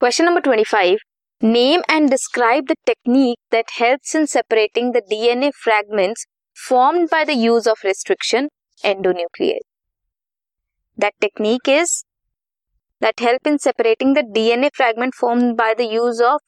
Question number 25. Name and describe the technique that helps in separating the DNA fragments formed by the use of restriction endonuclease. That technique is that help in separating the DNA fragment formed by the use of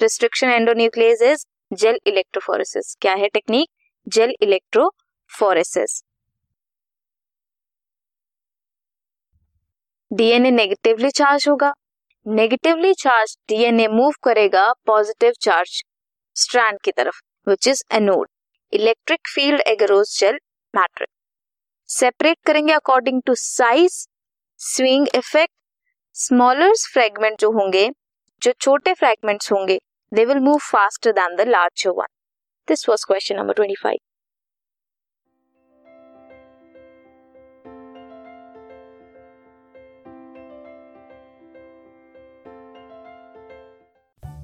restriction endonuclease is gel electrophoresis. क्या है technique? Gel electrophoresis. DNA negatively charge होगा negatively charge DNA move करेगा positive charge strand की तरफ़ which is anode electric field agarose gel matrix separate करेंगे according to size swing effect smaller fragment जो होंगे जो छोटे फ्रेगमेंट्स होंगे they will move faster than the larger one this was question number 25